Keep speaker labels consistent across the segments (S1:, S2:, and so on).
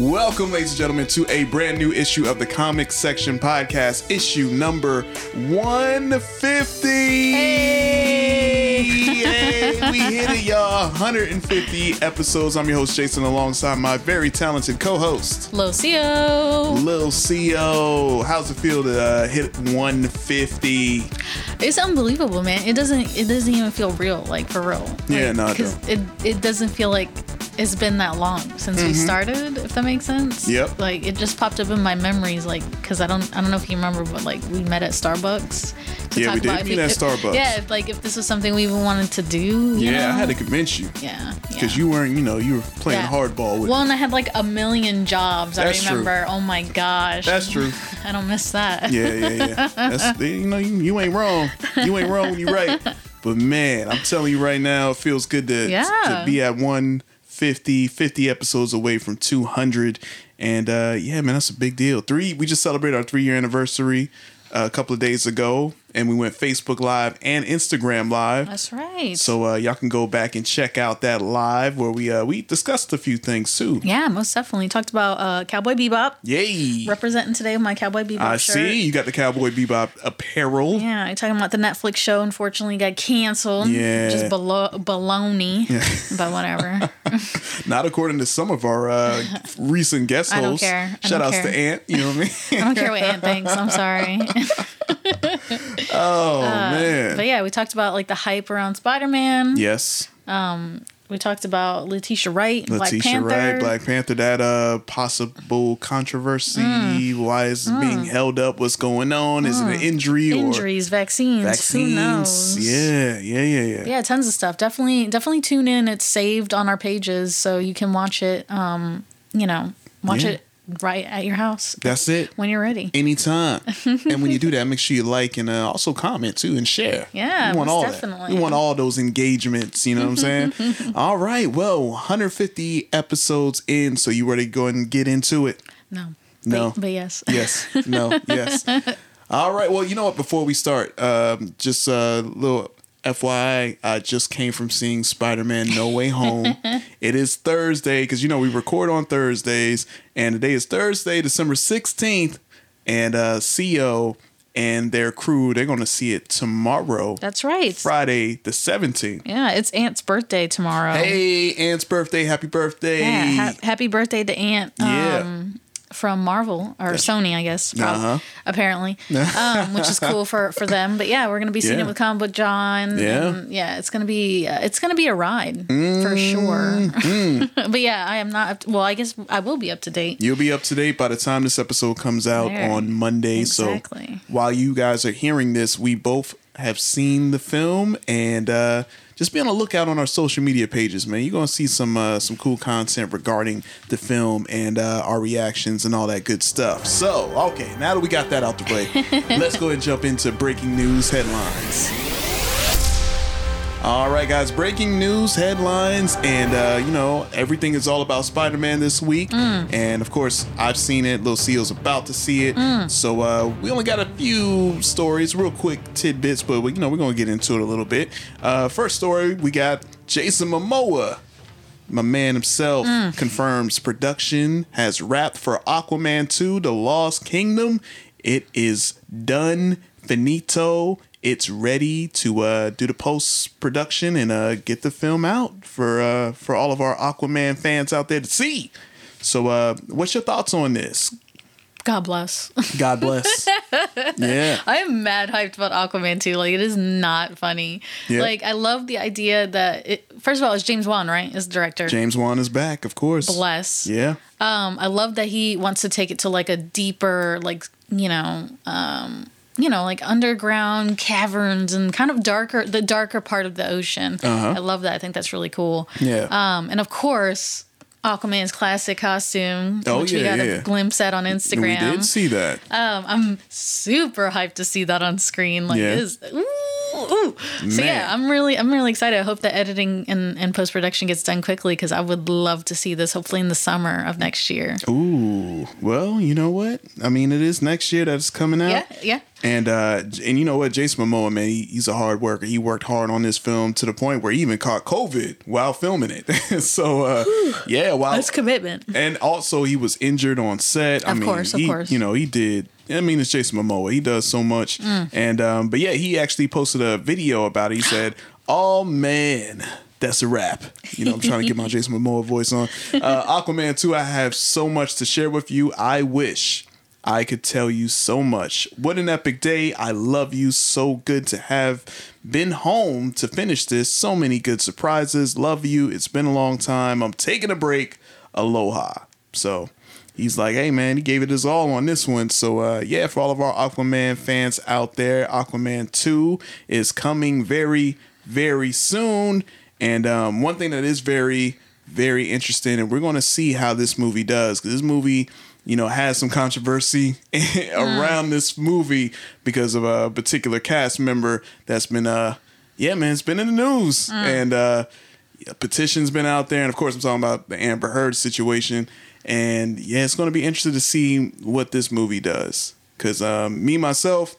S1: Welcome, ladies and gentlemen, to a brand new issue of the Comic Section Podcast, issue number 150. Hey, we hit it, y'all. 150 episodes. I'm your host, Jason, alongside my very talented co host,
S2: Lucio.
S1: Lil Xio. How's it feel to uh, hit 150?
S2: It's unbelievable, man. It doesn't. It doesn't even feel real, like for real. Like,
S1: Yeah, no, it
S2: because it it doesn't feel like it's been that long since we started. If that makes sense.
S1: Mm-hmm. Yep.
S2: Like it just popped up in my memories, like because I don't I don't know if you remember, but like we met at Starbucks. To
S1: Yeah,
S2: talk
S1: we did
S2: about if
S1: meet
S2: it-
S1: at
S2: if-
S1: Starbucks.
S2: Yeah, if, like if this was something we even wanted to do. You
S1: Yeah,
S2: know?
S1: I had to convince you
S2: Yeah.
S1: because
S2: yeah.
S1: you weren't, you know, you were playing
S2: Yeah.
S1: hardball with
S2: Well, and I had like a million jobs.
S1: That's
S2: I
S1: true.
S2: remember. Oh my gosh.
S1: That's true.
S2: I don't miss that.
S1: Yeah, yeah, yeah. That's you know you, you ain't wrong. You ain't wrong when you right. But man, I'm telling you right now, it feels good to
S2: Yeah.
S1: to be at 150, 50 episodes away from 200. And uh, yeah, man, that's a big deal. Three, we just celebrated our three year anniversary uh, a couple of days ago, and we went Facebook Live and Instagram Live.
S2: That's right.
S1: So uh, y'all can go back and check out that live where we uh, we discussed a few things too.
S2: Yeah, most definitely. Talked about uh, Cowboy Bebop.
S1: Yay!
S2: Representing today with my Cowboy Bebop
S1: I
S2: shirt.
S1: see you got the Cowboy Bebop apparel.
S2: Yeah, I talking about the Netflix show. Unfortunately, got canceled.
S1: Yeah.
S2: just balo- baloney. But whatever.
S1: Not according to some of our uh, recent guest
S2: I don't
S1: hosts. Shout outs to Ant. You know what I mean?
S2: I don't care what Ant thinks. I'm sorry.
S1: Oh man.
S2: Uh, but yeah, we talked about like the hype around Spider Man.
S1: yes.
S2: Um, We talked about Letitia Wright, Black
S1: Letitia
S2: Panther.
S1: Wright, Black Panther. That uh possible controversy.
S2: Mm.
S1: Why is it being held up? What's going on? Is it an injury or
S2: Injuries, vaccines.
S1: vaccines?
S2: Who knows?
S1: Yeah, yeah, yeah, yeah.
S2: yeah tons of stuff definitely definitely tune in it's saved on our pages so you can watch it um you know watch
S1: Yeah.
S2: it right at your house
S1: That's it.
S2: when you're ready
S1: Anytime. and when you do that, make sure you like and uh, also comment too and share.
S2: Yeah,
S1: we want all
S2: definitely.
S1: that. We want all those engagements. You know what I'm saying? all right. Well, 150 episodes in, so you ready to go and get into it?
S2: no
S1: No.
S2: but, but yes
S1: Yes. No. yes. All right. Well, you know what? Before we start, um, just a little FYI, I just came from seeing Spider Man No Way Home. it is Thursday because, you know, we record on Thursdays, and today is Thursday, December 16th, and uh, Xio and their crew, they're going to see it tomorrow,
S2: that's right
S1: Friday, the 17th.
S2: yeah it's Ant's birthday tomorrow
S1: Hey, Ant's birthday. Happy birthday.
S2: yeah ha- happy birthday to Ant
S1: Yeah.
S2: um from Marvel or Sony, I guess. prob-
S1: Uh-huh.
S2: Apparently, um, which is cool for for them. But yeah, we're gonna be seeing
S1: Yeah.
S2: it with Comic Book John.
S1: Yeah.
S2: yeah. It's gonna be uh, it's gonna be a ride for sure.
S1: Mm-hmm.
S2: but yeah, I am not. Up well, I guess I will be up to date.
S1: You'll be up to date by the time this episode comes out
S2: There.
S1: on Monday.
S2: Exactly.
S1: So while you guys are hearing this, we both have seen the film and uh, just be on the lookout on our social media pages, man. You're gonna see some uh, some cool content regarding the film and uh, our reactions and all that good stuff. So okay, now that we got that out the way, let's go ahead and jump into breaking news headlines. All right, guys, breaking news headlines, and uh, you know everything is all about Spider-Man this week, and of course I've seen it. Lil Xio's about to see it, so uh, we only got a few stories, real quick tidbits, but we, you know we're gonna get into it a little bit. Uh, first story, we got Jason Momoa, my man himself, confirms production has wrapped for Aquaman 2: The Lost Kingdom. It is done, finito. It's ready to uh, do the post production and uh, get the film out for uh, for all of our Aquaman fans out there to see. So, uh, what's your thoughts on this?
S2: God bless.
S1: God bless. yeah.
S2: I am mad hyped about Aquaman 2. Like, it is not funny.
S1: Yeah.
S2: Like, I love the idea that it, first of all, it's James Wan, right? Is the director.
S1: James Wan is back, of course.
S2: Bless.
S1: Yeah.
S2: Um, I love that he wants to take it to like a deeper, like you know, um, you know, like underground caverns and kind of darker, the darker part of the ocean. I love that. I think that's really cool.
S1: Uh-huh. Yeah.
S2: Um, and of course, Aquaman's classic costume,
S1: Oh,
S2: which we got
S1: yeah.
S2: a glimpse at on Instagram.
S1: We did see that.
S2: Um, I'm super hyped to see that on screen. Like,
S1: Yeah.
S2: is ooh, ooh. So yeah, I'm really, I'm really excited. I hope the editing and, and post production gets done quickly because I would love to see this. Hopefully in the summer of next year.
S1: Ooh, well, you know what? I mean, it is next year that's coming out.
S2: Yeah, yeah.
S1: And uh, and you know what, Jason Momoa, man, he, he's a hard worker. He worked hard on this film to the point where he even caught COVID while filming it. so uh, yeah, while
S2: That's commitment.
S1: and also he was injured on set. I
S2: Of
S1: mean,
S2: course, of
S1: he,
S2: course.
S1: You know, he did. I mean, it's Jason Momoa. He does so much.
S2: Mm.
S1: And um, but yeah, he actually posted a video about it. He said, "Oh man." That's a wrap. You know, I'm trying to get my Jason Momoa voice on. Uh, Aquaman 2, I have so much to share with you. I wish I could tell you so much. What an epic day. I love you. So good to have been home to finish this. So many good surprises. Love you. It's been a long time. I'm taking a break. Aloha. So he's like, hey man, he gave it his all on this one. So uh, yeah, for all of our Aquaman fans out there, Aquaman 2 is coming very, very soon. And um, one thing that is very, very interesting, and we're going to see how this movie does, because this movie, you know, has some controversy around this movie because of a particular cast member that's been, uh, yeah, man, it's been in the news, and uh, a petition's been out there, and of course, I'm talking about the Amber Heard situation, and yeah, it's going to be interesting to see what this movie does, because um, me myself,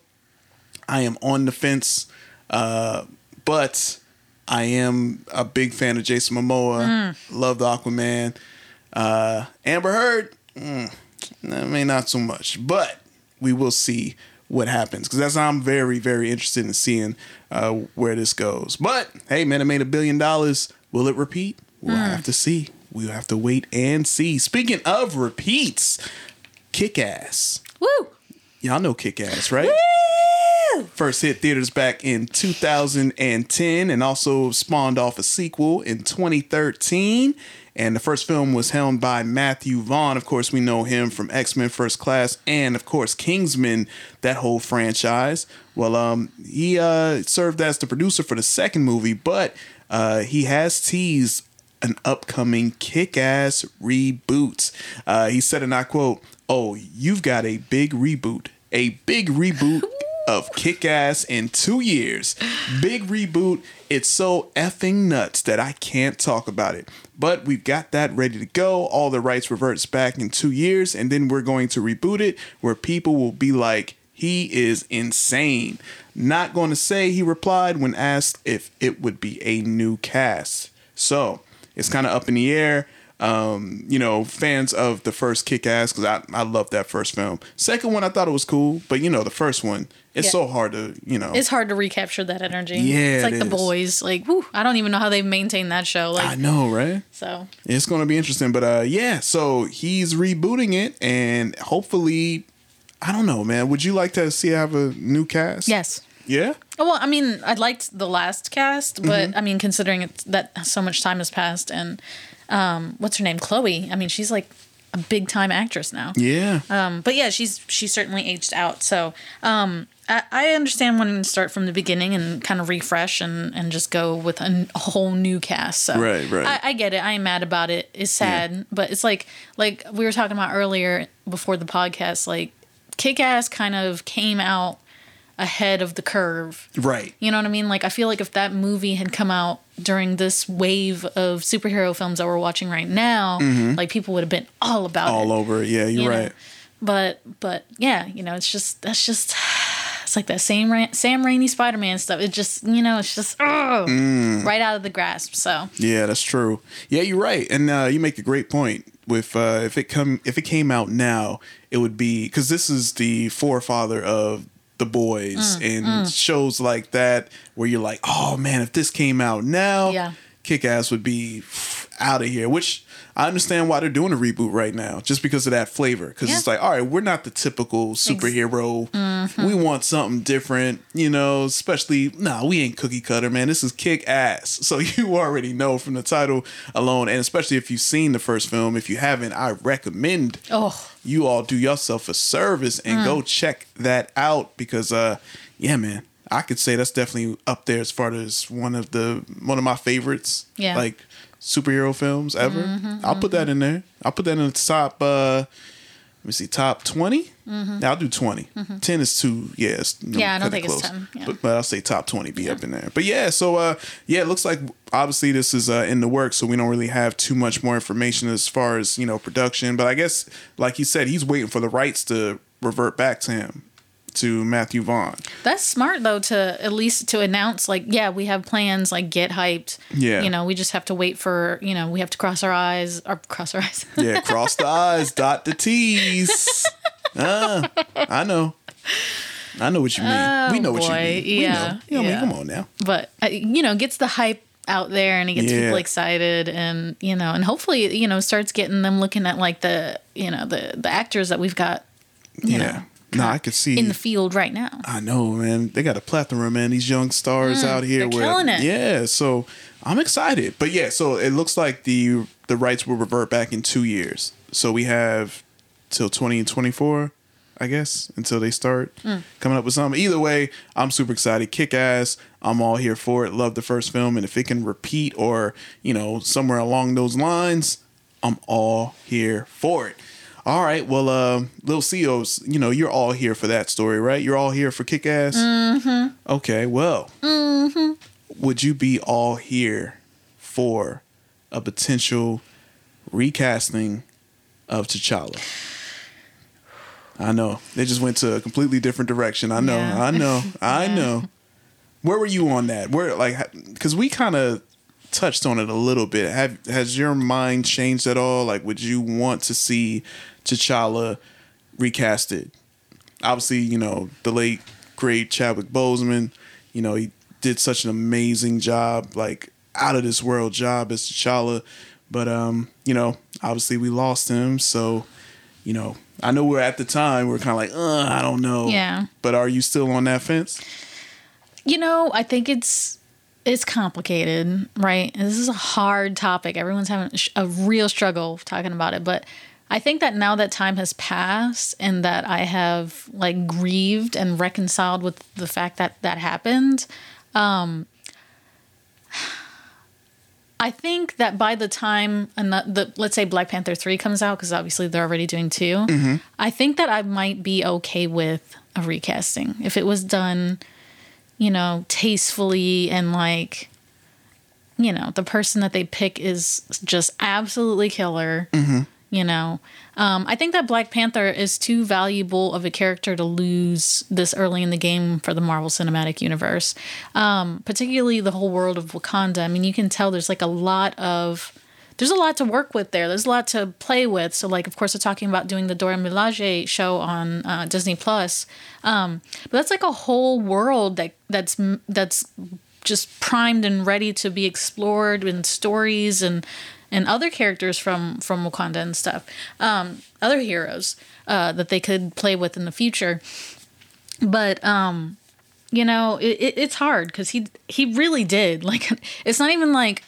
S1: I am on the fence, uh, but I am a big fan of Jason Momoa. Love the Aquaman. Uh, Amber Heard, mm, I mean, not so much, but we will see what happens because that's I'm very, very interested in seeing uh, where this goes. But hey, man, it made a billion dollars. Will it repeat? We'll have to see. We'll have to wait and see. Speaking of repeats, Kick Ass.
S2: Woo!
S1: Y'all know Kick Ass, right? Woo! First hit theaters back in 2010 and also spawned off a sequel in 2013. And the first film was helmed by Matthew Vaughn. Of course, we know him from X Men First Class and, of course, Kingsman, that whole franchise. Well, um, he uh, served as the producer for the second movie, but uh, he has teased an upcoming kick ass reboot. Uh, he said, and I quote, Oh, you've got a big reboot. A big reboot of kick ass in two years. Big reboot. It's so effing nuts that I can't talk about it. But we've got that ready to go. All the rights reverts back in two years, and then we're going to reboot it where people will be like, he is insane. Not going to say, he replied when asked if it would be a new cast. So it's kind of up in the air. Um, you know, fans of the first Kick Ass, because I, I love that first film. Second one, I thought it was cool, but you know, the first one, it's
S2: Yeah.
S1: so hard to, you know.
S2: It's hard to recapture that energy.
S1: Yeah,
S2: it's like
S1: it
S2: the
S1: is.
S2: boys. Like, whew, I don't even know how they maintain that show. Like, I
S1: know, right?
S2: so
S1: It's going to be interesting. But uh, yeah, so he's rebooting it, and hopefully, I don't know, man. Would you like to see have a new cast?
S2: yes.
S1: Yeah?
S2: Oh, Well, I mean, I liked the last cast, but
S1: Mm-hmm.
S2: I mean, considering it's, that so much time has passed, and um, what's her name, Chloe? I mean, she's like a big time actress now.
S1: Yeah.
S2: Um, but yeah, she's she's certainly aged out. So um, I, I understand wanting to start from the beginning and kind of refresh and, and just go with a, n- a whole new cast. So
S1: Right, right.
S2: I, I get it. I am mad about it. It's sad, but it's like like we were talking about earlier before the podcast. Like Kick Ass kind of came out ahead of the curve.
S1: right.
S2: You know what I mean? Like I feel like if that movie had come out during this wave of superhero films that we're watching right now, like people would have been all about it.
S1: Mm-hmm. All over it. Yeah, you're
S2: you know?
S1: right.
S2: But but yeah, you know, it's just that's just it's like that same Ra- Sam Raimi Spider Man stuff. It just you know, it's just ugh,
S1: Mm.
S2: right out of the grasp. So
S1: Yeah, that's true. Yeah, you're right, and uh, you make a great point. With uh, if it come if it came out now, it would be because this is the forefather of the boys
S2: Mm,
S1: and shows like that where you're like, oh man, if this came out now,
S2: Yeah.
S1: Kick Ass would be out of here. Which I understand why they're doing a reboot right now, just because of that flavor. Because
S2: Yeah.
S1: it's like, all right, we're not the typical superhero.
S2: Mm-hmm.
S1: We want something different, you know. Especially, nah, we ain't cookie cutter, man. This is kick ass. So you already know from the title alone, and especially if you've seen the first film. If you haven't, I recommend
S2: Oh,
S1: you all do yourself a service and
S2: Mm.
S1: go check that out because uh yeah man i could say that's definitely up there as far as one of the one of my favorites
S2: Yeah.
S1: Like superhero films ever. I'll put that in there. I'll put that in the top uh let me see top 20 yeah, i'll do 20 10 is too yeah
S2: Mm-hmm. Yeah, I don't think it's 10, yeah.
S1: but, but i'll say top 20 be up in there. But yeah so uh yeah it looks like obviously this is uh, in the works so we don't really have too much more information as far as you know production. But i guess like he said he's waiting for the rights to revert back to him to matthew vaughn
S2: that's smart though to at least to announce like, yeah, we have plans. Like, get hyped.
S1: Yeah.
S2: You know, we just have to wait for you know we have to cross our eyes or cross our eyes.
S1: yeah cross the eyes, dot the t's ah, i know i know what you mean we know what you
S2: Oh, boy.
S1: mean we
S2: Yeah,
S1: know. You know, I
S2: yeah.
S1: mean, come on now
S2: but uh, you know gets the hype out there and it gets
S1: Yeah.
S2: people excited and you know and hopefully you know starts getting them looking at like the you know the the actors that we've got you
S1: yeah
S2: know
S1: no i could see
S2: in the field right now
S1: I know, man. They got a plethora, man. These young stars out here.
S2: Mm, they're killing it.
S1: Yeah, so I'm excited. But yeah, so it looks like the the rights will revert back in two years. So we have till 2024, I guess, until they start
S2: Mm.
S1: coming up with something. Either way, I'm super excited. Kick ass. I'm all here for it. Love the first film, and if it can repeat or you know somewhere along those lines, I'm all here for it. All right, well, uh, Lil CEOs, you know, you're all here for that story, right? You're all here for kick ass? Mm-hmm. Okay, well, mm-hmm. would you be all here for a potential recasting of T'Challa? I know. They just went to a completely different direction. I know.
S2: Yeah.
S1: I know. I know. Where were you on that? Where, like, because we kind of touched on it a little bit. Have has your mind changed at all? Like, would you want to see T'Challa recasted? Obviously, you know the late great Chadwick Boseman. You know he did such an amazing job, like out of this world job as T'Challa. But um, you know, obviously we lost him. So, you know, I know we're at the time we're kind of like, uh, I don't know.
S2: Yeah.
S1: But are you still on that fence?
S2: you know i think it's it's complicated right this is a hard topic everyone's having a real struggle talking about it but i think that now that time has passed and that i have like grieved and reconciled with the fact that that happened um I think that by the time the let's say Black Panther three comes out, because obviously they're already doing 2 I think that I might be okay with a recasting if it was done you know, tastefully and like, you know, the person that they pick is just absolutely killer. You know, um, I think that Black Panther is too valuable of a character to lose this early in the game for the Marvel Cinematic Universe, um, particularly the whole world of Wakanda. I mean, you can tell there's like a lot of there's a lot to work with there. There's a lot to play with. So, like, of course, we're talking about doing the Dora Milaje show on uh, Disney Plus. Um, but that's like a whole world that that's that's just primed and ready to be explored in stories and and other characters from from Wakanda and stuff. Um, other heroes uh, that they could play with in the future. But um, you know, it, it, it's hard because he he really did like. It's not even like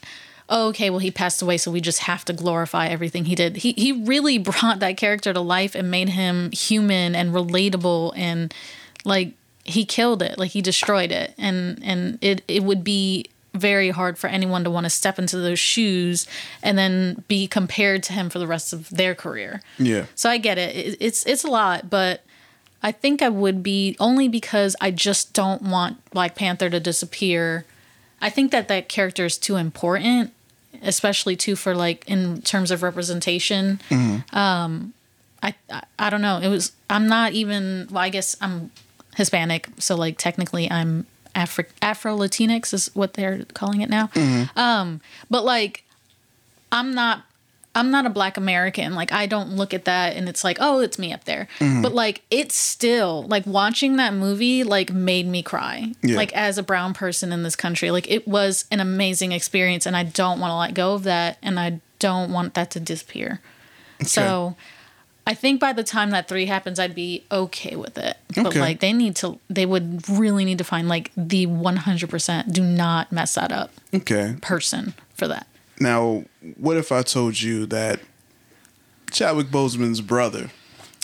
S2: oh, okay, well, he passed away, so we just have to glorify everything he did. He he really brought that character to life and made him human and relatable and like he killed it, like he destroyed it, and and it it would be very hard for anyone to want to step into those shoes and then be compared to him for the rest of their career.
S1: Yeah.
S2: So I get it. it it's it's a lot, but I think I would be only because I just don't want Black Panther to disappear. I think that that character is too important, especially too for like in terms of representation. Um, I, I I don't know. It was I'm not even. Well, I guess I'm Hispanic, so like technically I'm Afro Afro Latinx is what they're calling it now. Um, but like I'm not I'm not a black American. Like I don't look at that and it's like, oh, it's me up there. But like it's still like watching that movie like made me cry.
S1: Yeah.
S2: Like as a brown person in this country, like it was an amazing experience and I don't want to let go of that and I don't want that to disappear. So I think by the time that three happens, I'd be okay with it.
S1: Okay.
S2: But like they need to, they would really need to find like the 100% do not mess that up
S1: Okay.
S2: person for that.
S1: Now, what if I told you that Chadwick Boseman's brother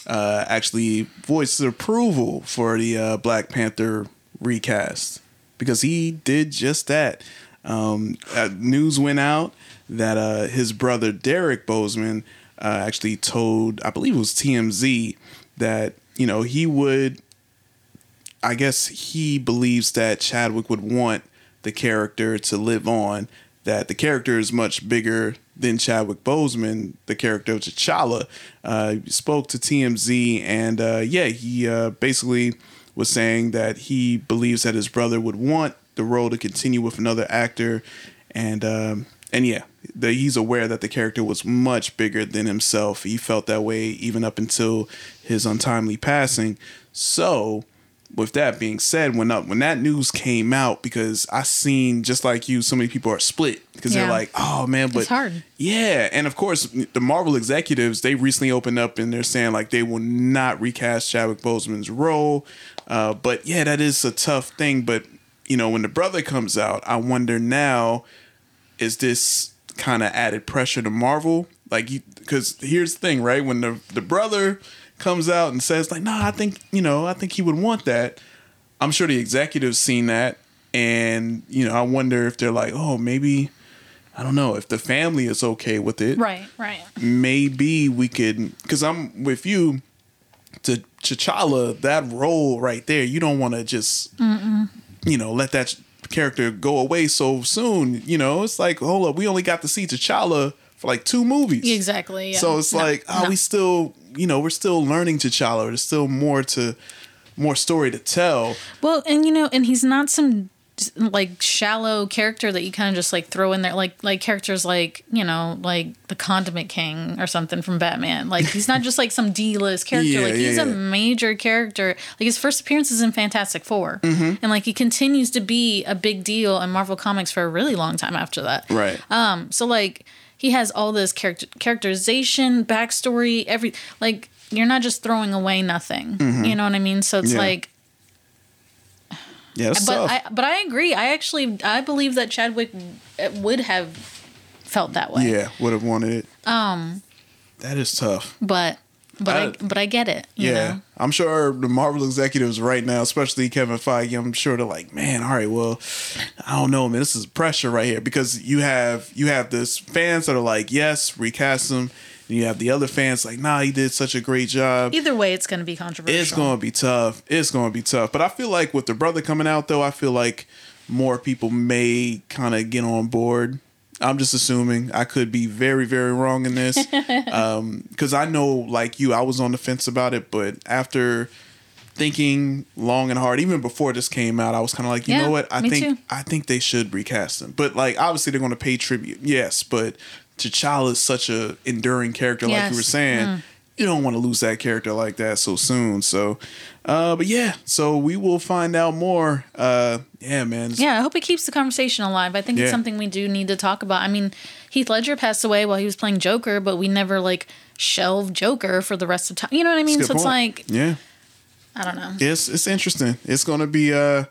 S1: uh, actually voiced approval for the uh, Black Panther recast? Because he did just that. Um, uh, news went out that uh, his brother Derrick Boseman uh, actually told, I believe it was TMZ, that you know he would I guess he believes that Chadwick would want the character to live on. That the character is much bigger than Chadwick Boseman, the character of T'Challa. Uh, spoke to TMZ, and uh, yeah, he uh, basically was saying that he believes that his brother would want the role to continue with another actor, and um, and yeah, that he's aware that the character was much bigger than himself. He felt that way even up until his untimely passing. So with that being said, when up when that news came out, because I seen just like you, so many people are split because they're like, "Oh man," but
S2: hard.
S1: yeah, and of course the Marvel executives they recently opened up and they're saying like they will not recast Chadwick Boseman's role, uh, but yeah, that is a tough thing. But you know, when the brother comes out, I wonder now, is this kind of added pressure to Marvel? Like, because here's the thing, right? When the the brother comes out and says like, "Nah, I think you know, I think he would want that." I'm sure the executives seen that, and you know, I wonder if they're like, "Oh, maybe." I don't know if the family is okay with it.
S2: Right, right.
S1: Maybe we could, because I'm with you. To T'Challa, that role right there, you don't want to just, you know, let that character go away so soon. You know, it's like, hold up, we only got to see T'Challa for like two movies.
S2: Exactly. Yeah.
S1: So it's
S2: No,
S1: like, oh,
S2: no.
S1: we still, you know, we're still learning T'Challa. There's still more to, more story to tell.
S2: Well, and you know, and he's not some like shallow character that you kind of just like throw in there like like characters like you know like the condiment king or something from batman like he's not just like some d-list character
S1: Yeah,
S2: like he's
S1: yeah.
S2: a major character like his first appearance is in fantastic 4
S1: Mm-hmm.
S2: and like he continues to be a big deal in marvel comics for a really long time after that
S1: Right.
S2: um so like he has all this character characterization backstory every like you're not just throwing away nothing you know what i mean so it's
S1: Mm-hmm.
S2: Like
S1: yeah,
S2: but
S1: tough.
S2: I but I agree. I actually I believe that Chadwick would have felt that way.
S1: yeah, would have wanted it. Um, that is tough.
S2: But but I,
S1: I-
S2: but I get it. You
S1: Yeah,
S2: Know?
S1: I'm sure the Marvel executives right now, especially Kevin Feige, I'm sure they're like, man, all right, well, I don't know, man, this is pressure right here because you have you have this fans that are like, yes, recast and you have the other fans like, nah, he did such a great job.
S2: Either way, it's going to be controversial.
S1: It's gonna be tough. It's gonna be tough. But I feel like with the brother coming out though, I feel like more people may kind of get on board. I'm just assuming. I could be very, very wrong in this. um, because I know, like you, I was on the fence about it, but after thinking long and hard, even before this came out, I was kind of like, you
S2: Yeah,
S1: know what? I think
S2: too.
S1: I think they should recast him. But like, obviously, they're going to pay tribute, yes. But T'Challa is such a enduring character, like you
S2: Mm.
S1: were saying. You don't want to lose that character like that so soon. So, uh, but yeah, so we will find out more. Uh, yeah, man.
S2: Yeah, I hope it keeps the conversation alive. I think
S1: Yeah.
S2: it's something we do need to talk about. I mean, Heath Ledger passed away while he was playing Joker, but we never like shelved Joker for the rest of time. You know what I mean? So it's like
S1: yeah,
S2: I don't know.
S1: it's it's interesting. It's gonna be. Uh,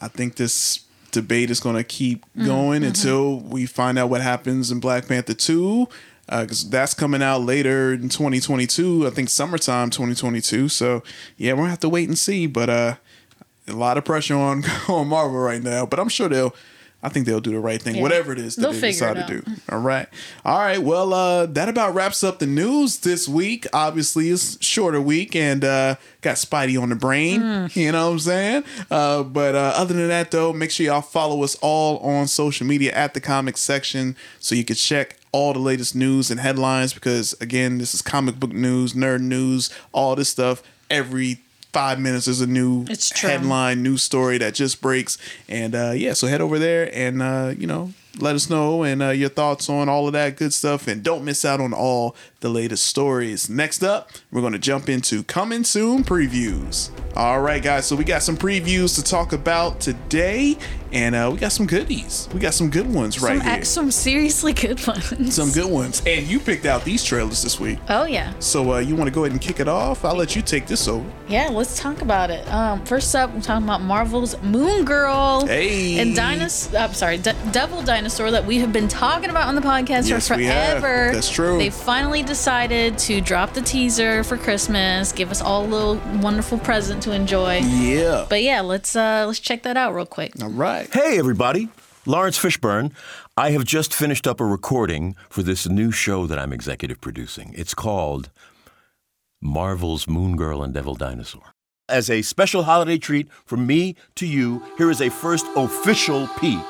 S1: I think this debate is gonna keep
S2: Mm-hmm,
S1: going until we find out what happens in Black Panther two. Because that's coming out later in 2022. I think summertime 2022. So yeah, we're gonna have to wait and see. But uh, a lot of pressure on on Marvel right now. But I'm sure they'll. I think they'll do the right thing,
S2: Yeah.
S1: whatever it is that
S2: They'll
S1: they decide to do. All right. All right. Well, uh, that about wraps up the news this week. Obviously, it's shorter week and uh, got Spidey on the brain.
S2: Mm.
S1: You know what I'm saying? Uh, but uh, other than that, though, make sure y'all follow us all on social media at the comic section so you can check all the latest news and headlines because, again, this is comic book news, nerd news, all this stuff every five minutes is a new headline news story that just breaks. And uh yeah so head over there and uh you know let us know and uh, your thoughts on all of that good stuff. And don't miss out on all the latest stories. Next up, we're going to jump into coming soon previews. All right, guys, so we got some previews to talk about today, and uh, we got some goodies. We got some good ones right
S2: some,
S1: here.
S2: some seriously good ones.
S1: some good ones. And you picked out these trailers this week.
S2: Oh yeah,
S1: So uh, you want to go ahead and kick it off? I'll let you take this over.
S2: yeah. Let's talk about it. Um, first up, we're talking about Marvel's Moon Girl
S1: Hey.
S2: and Dinosaur. I'm sorry, De- Devil Dinosaur that we have been talking about on the podcast
S1: Yes,
S2: for forever.
S1: That's true.
S2: They finally decided to drop the teaser for Christmas, give us all a little wonderful present to enjoy.
S1: Yeah.
S2: But yeah, let's uh let's check that out real quick.
S1: All right.
S3: Hey, everybody. Laurence Fishburne. I have just finished up a recording for this new show that I'm executive producing. It's called Marvel's Moon Girl and Devil Dinosaur. As a special holiday treat from me to you, here is a first official peek.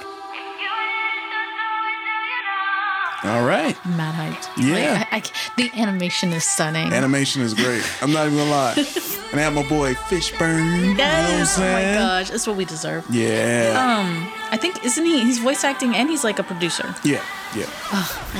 S1: All right.
S2: I'm mad hyped.
S1: Yeah.
S2: Like, I, I, the animation is stunning.
S1: Animation is great. I'm not even gonna lie. And I have my boy Fishburne. You know what I'm
S2: Yes. Oh my gosh, that's what we deserve.
S1: Yeah.
S2: Um, I think isn't he? He's voice acting and he's like a producer.
S1: yeah. Yeah.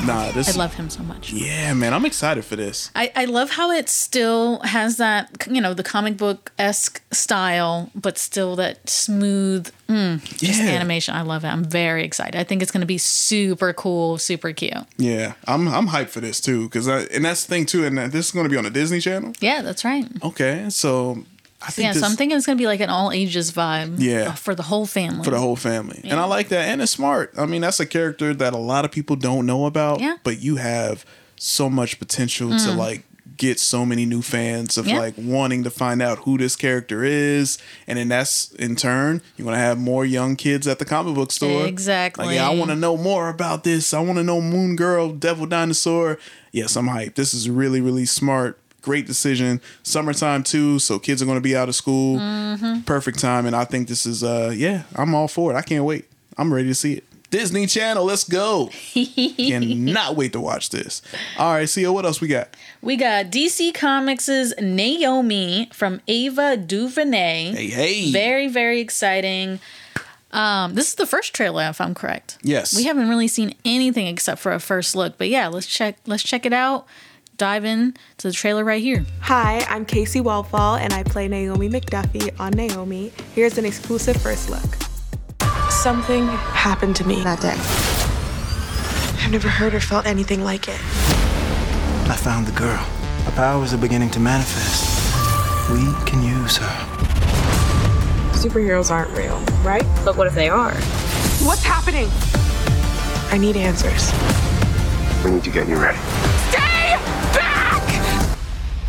S1: nah, this.
S2: I love him so much.
S1: Yeah, man. I'm excited for this.
S2: I, I love how it still has that you know the comic book esque style, but still that smooth mm, just
S1: Yeah.
S2: animation. I love it. I'm very excited. I think it's gonna be super cool, super cute.
S1: Yeah, I'm I'm hyped for this too, cause I, and that's the thing too, and this is gonna be on the Disney Channel.
S2: Yeah, that's right.
S1: Okay, so I think
S2: Yeah,
S1: this,
S2: so I'm thinking it's gonna be like an all ages vibe.
S1: Yeah.
S2: for the whole family.
S1: for the whole family, and I like that, and it's smart. I mean, that's a character that a lot of people don't know about.
S2: Yeah. Mm.
S1: but you have so much potential to like get so many new fans of
S2: Yeah.
S1: like wanting to find out who this character is, and then that's in turn you're gonna have more young kids at the comic book store.
S2: Exactly.
S1: Like, yeah, I want to know more about this. I want to know Moon Girl, Devil Dinosaur. Yes, I'm hyped. This is really, really smart. Great decision. Summertime too, so kids are going to be out of school.
S2: Mm-hmm.
S1: Perfect time, and I think this is uh yeah, I'm all for it. I can't wait. I'm ready to see it. Disney Channel, let's go. Cannot wait to watch this. All right, Sia, what else we got?
S2: We got DC Comics' Naomi from Ava DuVernay.
S1: Hey, hey.
S2: Very, very exciting. Um, this is the first trailer, if I'm correct.
S1: Yes.
S2: We haven't really seen anything except for a first look, but yeah, let's check. Let's check it out. Dive in to the trailer right here.
S4: Hi, I'm Kaci Walfall, and I play Naomi McDuffie on Naomi. Here's an exclusive first look. Something happened to me that day. I've never heard or felt anything like it.
S5: I found the girl. Her powers are beginning to manifest. We can use her.
S4: Superheroes aren't real, right?
S6: But what if they are?
S4: What's happening? I need answers.
S7: We need to get you ready.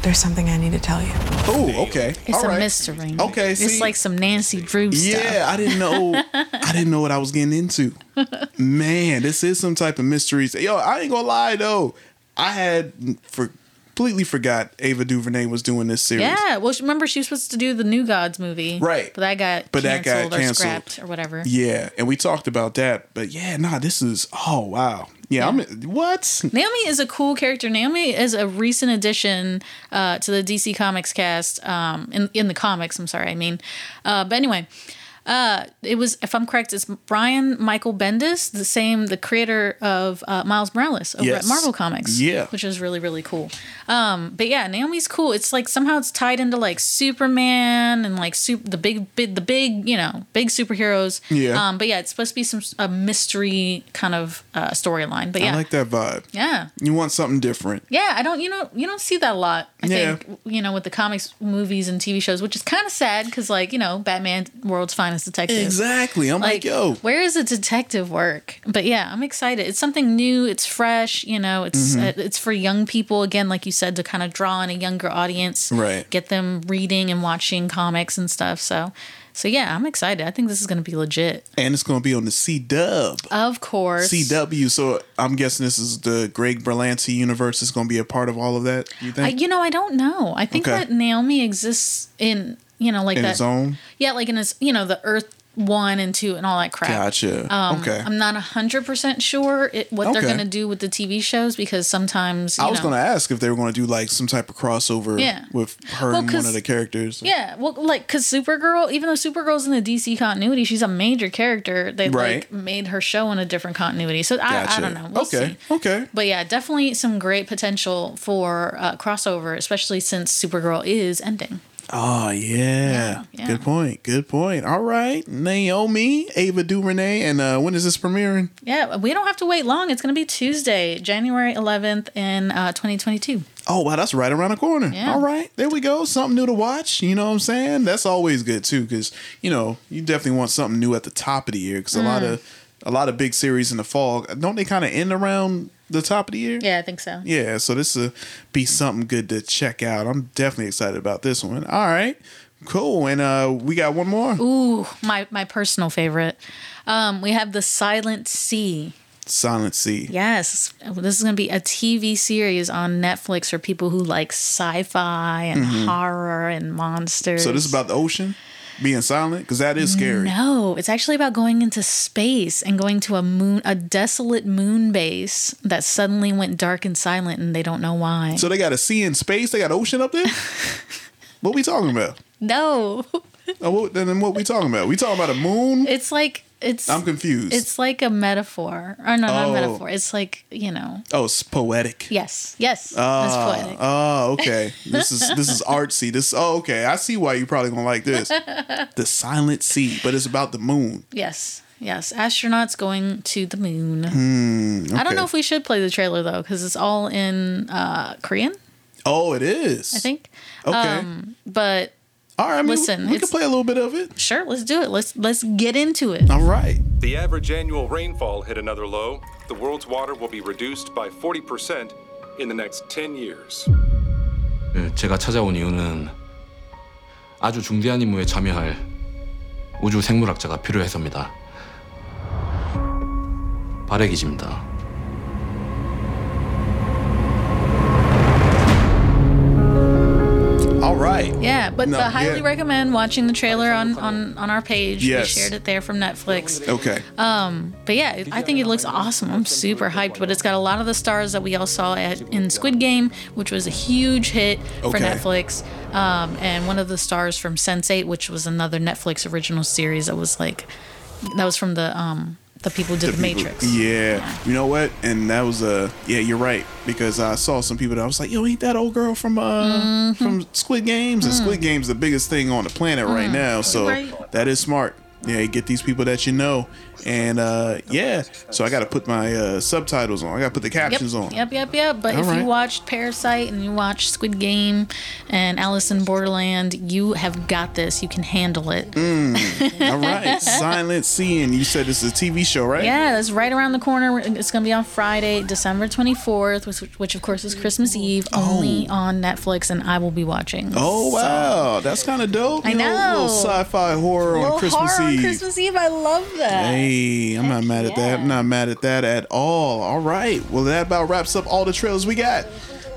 S4: Stay back! There's something I need to tell you.
S1: Oh, okay.
S2: It's
S1: All
S2: a
S1: right.
S2: mystery.
S1: Okay,
S2: it's
S1: see-
S2: like some Nancy Drew stuff.
S1: Yeah, I didn't know. I didn't know what I was getting into. Man, this is some type of mystery. Yo, I ain't gonna lie though. I had for completely forgot Ava DuVernay was doing this series.
S2: Yeah, well, remember she was supposed to do the New Gods movie,
S1: Right.
S2: But that got
S1: But that got
S2: canceled or
S1: canceled.
S2: scrapped or whatever.
S1: Yeah, and we talked about that. But yeah, nah, this is oh wow. Yeah, I'm what?
S2: Naomi is a cool character. Naomi is a recent addition uh, to the DC Comics cast. Um, in in the comics, I'm sorry, I mean. Uh, but anyway, uh, it was if I'm correct, it's Brian Michael Bendis, the same, the creator of uh, Miles Morales over
S1: Yes.
S2: at Marvel Comics.
S1: Yeah.
S2: which is really really cool. Um, but yeah, Naomi's cool. It's like somehow it's tied into like Superman and like super, the big, big the big you know big superheroes.
S1: Yeah.
S2: Um, but yeah, it's supposed to be some a mystery kind of uh, storyline. But yeah,
S1: I like that vibe.
S2: yeah.
S1: You want something different.
S2: Yeah, I don't. You know, you don't see that a lot. I
S1: Yeah.
S2: think you know with the comics, movies, and TV shows, which is kind of sad because, like, you know, Batman, world's finest detective.
S1: Exactly. I'm like, yo.
S2: where is the detective work? But yeah, I'm excited. It's something new. It's fresh. You know, it's
S1: Mm-hmm.
S2: uh, it's for young people again, like you said, to kind of draw in a younger audience,
S1: Right.
S2: Get them reading and watching comics and stuff. So, so yeah, I'm excited. I think this is going to be legit.
S1: And it's gonna be on the C Dub.
S2: Of course,
S1: CW. So I'm guessing this is the Greg Berlanti universe is going to be a part of all of that. You think?
S2: I, you know, I don't know. I think
S1: Okay.
S2: that Naomi exists in you know like
S1: in
S2: that.
S1: its own.
S2: Yeah, like in his, you know, the Earth one and two and all that crap.
S1: Gotcha.
S2: Um,
S1: okay.
S2: I'm not hundred percent sure it, what they're gonna do with the TV shows because sometimes you
S1: I was
S2: know,
S1: going to ask if they were going to do like some type of crossover
S2: Yeah.
S1: with her
S2: Well,
S1: and one of the characters.
S2: Yeah, well, like, cause Supergirl, even though Supergirl's in the DC continuity, she's a major character. They
S1: Right.
S2: like made her show in a different continuity. So I, I don't know. We'll
S1: okay.
S2: see.
S1: Okay.
S2: But yeah, definitely some great potential for uh, crossover, especially since Supergirl is ending.
S1: Oh yeah.
S2: yeah.
S1: Good point. Good point. All right, Naomi, Ava DuVernay, and uh, when is this premiering?
S2: Yeah, we don't have to wait long. It's going to be Tuesday, January 11th in uh, 2022.
S1: Oh wow, that's right around the corner.
S2: Yeah.
S1: All right, there we go. Something new to watch. You know what I'm saying? That's always good too, because you know you definitely want something new at the top of the year. Because a lot
S2: Mm.
S1: of a lot of big series in the fall don't they kind of end around the top of the year?
S2: Yeah, I think so.
S1: Yeah, so this will be something good to check out. I'm definitely excited about this one. All right, cool. And uh, we got one more.
S2: Ooh, my, my personal favorite. Um, we have The Silent Sea.
S1: Silent Sea.
S2: Yes, this is going to be a TV series on Netflix for people who like sci-fi and horror and monsters.
S1: Mm-hmm. So this is about the ocean being silent because that is scary.
S2: No, it's actually about going into space and going to a moon, a desolate moon base that suddenly went dark and silent, and they don't know why.
S1: So they got a sea in space. They got ocean up there. what we talking about?
S2: no,
S1: Oh, what, then what we talking about? We talking about a moon?
S2: it's like it's
S1: I'm confused.
S2: it's like a metaphor, or no, not
S1: Oh.
S2: a metaphor. It's like you know,
S1: oh, it's poetic.
S2: yes, yes, it's
S1: Ah,
S2: poetic.
S1: Oh, okay. This is this is artsy. This oh, okay. I see why you probably gonna like this. the Silent Sea, but it's about the moon.
S2: Yes. Yes, astronauts going to the moon. I
S1: Hmm, okay.
S2: don't know if we should play the trailer though, because it's all in uh, Korean,
S1: Oh, it is.
S2: I think.
S1: Okay.
S2: Um, but
S1: All right. I mean,
S2: listen,
S1: we, we can play a little bit of it.
S2: sure, let's do it. Let's let's get into it.
S1: All right.
S6: The average annual rainfall hit another low. The world's water will be reduced by 40% in the next 10 years.
S8: 예, 제가 찾아온 이유는 아주 중대한 임무에 참여할 우주 생물학자가 필요해서입니다. 발해기지입니다.
S2: Yeah, but
S1: No,
S2: I highly
S1: yeah.
S2: recommend watching the trailer on on on our page.
S1: Yes.
S2: We shared it there from Netflix.
S1: Okay.
S2: Um, But yeah, I think it looks awesome. I'm super hyped. But it's got a lot of the stars that we all saw at, in Squid Game, which was a huge hit for
S1: Okay.
S2: Netflix. Um, and one of the stars from Sense8, which was another Netflix original series that was like, that was from the um the people did the,
S1: people-
S2: Matrix.
S1: Yeah. You know what? And that was uh yeah, you're right. Because I saw some people that I was like, yo, ain't that old girl from uh
S2: Mm-hmm.
S1: from Squid Games? And Squid Games the biggest thing on the planet right now. So
S2: Mm. Right.
S1: that is smart. Yeah, you get these people that you know. And uh yeah. So I gotta put my uh subtitles on. I gotta put the
S2: Yep,
S1: captions on.
S2: yep, yep, yep. But
S1: All
S2: if
S1: right.
S2: you watched Parasite and you watched Squid Game and Alice in Borderland, you have got this. You can handle it.
S1: Mm. All right. Silent Sea. And you said this is a TV show, right?
S2: Yeah, that's right around the corner. It's going to be on Friday, December 24th, which, which of course is Christmas Eve, only on Netflix, and I will be watching.
S1: Oh
S2: So-
S1: wow, that's kind of dope.
S2: I
S1: You
S2: know.
S1: A little sci-fi horror
S2: Little
S1: on Christmas
S2: horror on
S1: Eve.
S2: Christmas Eve. I love that.
S1: Hey, I'm not mad at that. I'm not mad at that at all. All right. Well, that about wraps up all the trailers we got.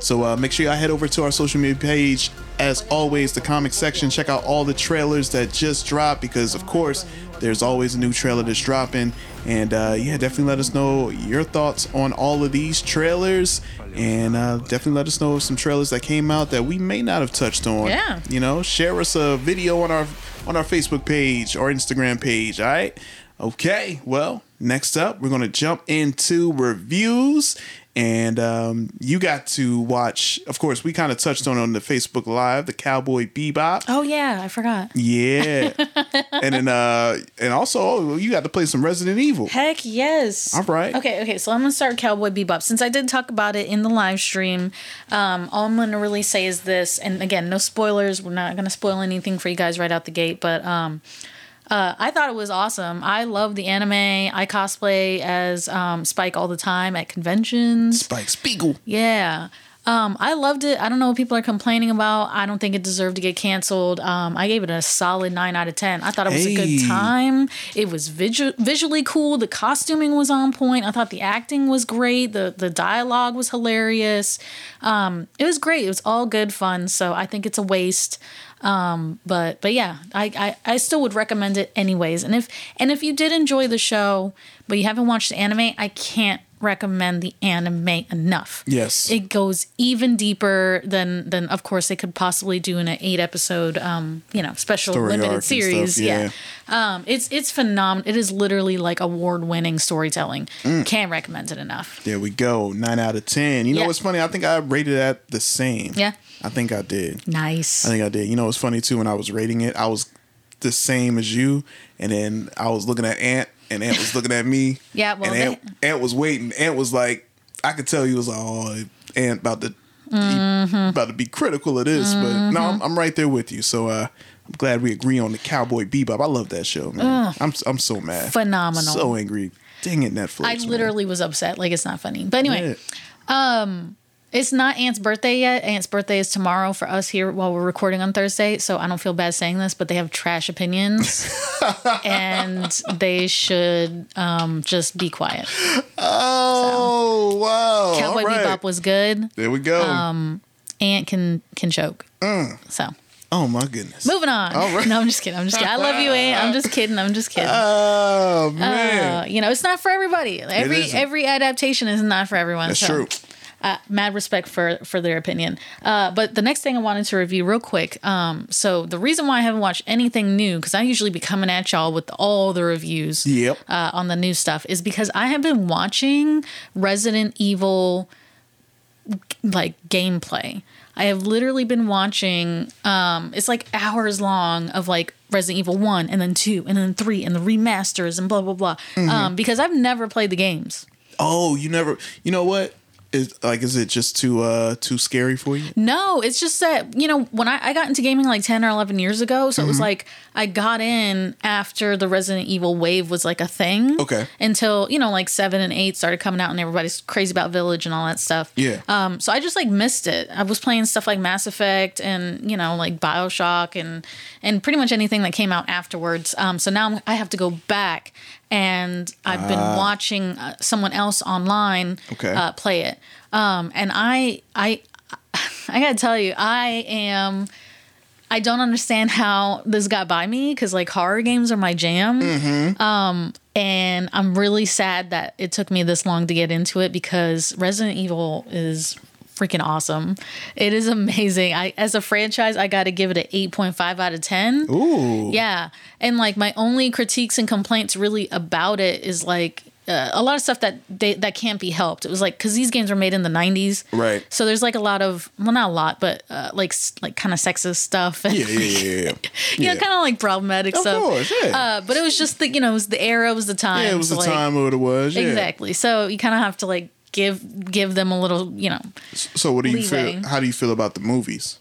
S1: So uh, make sure y'all head over to our social media page. As always, the comic section. Check out all the trailers that just dropped because, of course, there's always a new trailer that's dropping. And uh, yeah, definitely let us know your thoughts on all of these trailers. And uh, definitely let us know some trailers that came out that we may not have touched on.
S2: Yeah.
S1: You know, share us a video on our on our Facebook page or Instagram page. All right. Okay. Well, next up, we're gonna jump into reviews. And um, you got to watch, of course, we kind of touched on it on the Facebook Live, the Cowboy Bebop.
S2: Oh, yeah, I forgot.
S1: Yeah. and then uh and also oh, you got to play some Resident Evil.
S2: Heck yes.
S1: All right.
S2: Okay, okay. So I'm gonna start Cowboy Bebop. Since I did talk about it in the live stream, um, all I'm gonna really say is this. And again, no spoilers. We're not gonna spoil anything for you guys right out the gate. But um, uh, I thought it was awesome. I love the anime. I cosplay as um, Spike all the time at conventions.
S1: Spike Spiegel.
S2: Yeah. Um, I loved it. I don't know what people are complaining about. I don't think it deserved to get canceled. Um, I gave it a solid nine out of ten. I thought it was a good time. It was visu- visually cool. The costuming was on point. I thought the acting was great. The the dialogue was hilarious. Um, it was great. It was all good fun. So I think it's a waste Um, but but yeah, I, I I still would recommend it anyways. And if and if you did enjoy the show, but you haven't watched the anime, I can't recommend the anime enough.
S1: Yes.
S2: It goes even deeper than than of course they could possibly do in an eight episode um, you know, special
S1: Story
S2: limited series.
S1: stuff,
S2: yeah.
S1: yeah.
S2: Um it's it's phenomenal. It is literally like award winning storytelling.
S1: Mm.
S2: Can't recommend it enough.
S1: There we go. Nine out of ten. You know
S2: Yeah.
S1: what's funny? I think I rated that the same.
S2: Yeah.
S1: I think I did.
S2: Nice.
S1: I think I did. You know what's funny too? When I was rating it, I was the same as you, and then I was looking at Ant, and Ant was looking at me.
S2: Yeah, well,
S1: and Ant, Ant was waiting. Ant was like, I could tell he was like, oh, Ant about to
S2: Mhm.
S1: about to be critical of this, but
S2: Mm-hmm.
S1: no, I'm, I'm right there with you. So uh, I'm glad we agree on the Cowboy Bebop. I love that show, man.
S2: Ugh.
S1: I'm I'm so mad,
S2: Phenomenal.
S1: so angry. Dang it, Netflix.
S2: I
S1: man.
S2: literally was upset. Like it's not funny. But anyway, um, it's not Ant's birthday yet. Ant's birthday is tomorrow for us here while we're recording on Thursday. So I don't feel bad saying this, but they have trash opinions, and they should um, just be quiet.
S1: Oh wow!
S2: Cowboy
S1: right.
S2: Bebop was good.
S1: There we go.
S2: Um, Ant can can choke. So
S1: oh my goodness.
S2: moving on.
S1: All right.
S2: No, I'm just kidding. I'm just kidding. I love you, Ant. I'm just kidding. I'm just kidding.
S1: Oh man.
S2: Uh, you know, it's not for everybody. Every every adaptation is not for everyone.
S1: That's
S2: so,
S1: true.
S2: Uh, mad respect for for their opinion. Uh, but the next thing I wanted to review real quick. Um, so the reason why I haven't watched anything new because I usually be coming at y'all with all the reviews.
S1: Yep.
S2: Uh, on the new stuff is because I have been watching Resident Evil like gameplay. I have literally been watching um it's like hours long of like Resident Evil 1 and then 2 and then 3 and the remasters and blah blah blah.
S1: Mhm.
S2: Um because I've never played the games.
S1: Oh, you never. You know what? Is like, is it just too uh too scary for you?
S2: No, it's just that, you know, when I, I got into gaming like 10 or 11 years ago, so it was
S1: Mhm.
S2: like I got in after the Resident Evil wave was like a thing.
S1: Okay.
S2: Until, you know, like 7 and 8 started coming out and everybody's crazy about Village and all that stuff.
S1: Yeah.
S2: Um, so I just like missed it. I was playing stuff like Mass Effect and, you know, like BioShock and and pretty much anything that came out afterwards. Um, so now I'm, I have to go back and I've been
S1: Ah.
S2: watching uh, someone else online
S1: Okay.
S2: uh, play it. Um, and I I I gotta tell you, I am. I don't understand how this got by me because like horror games are my jam.
S1: Mm-hmm.
S2: Um, and I'm really sad that it took me this long to get into it because Resident Evil is freaking awesome. It is amazing. I as a franchise, I got to give it an 8.5 out of 10.
S1: Ooh.
S2: Yeah. And like my only critiques and complaints really about it is like uh, a lot of stuff that they that can't be helped. It was like cuz these games were made in the 90s.
S1: Right.
S2: So there's like a lot of well not a lot, but uh, like like kind of sexist stuff and
S1: Yeah, yeah, yeah, yeah.
S2: you
S1: yeah.
S2: know, kind of like problematic
S1: Of
S2: stuff.
S1: course, yeah.
S2: Uh, but it was just the you know, it was the era, it was the time.
S1: Yeah, it was
S2: so,
S1: the
S2: like-
S1: time what it was.
S2: Exactly. So you kind of have to like give give them a little, you know.
S1: So what do you
S2: Leeway.
S1: feel? How do you feel about the movies?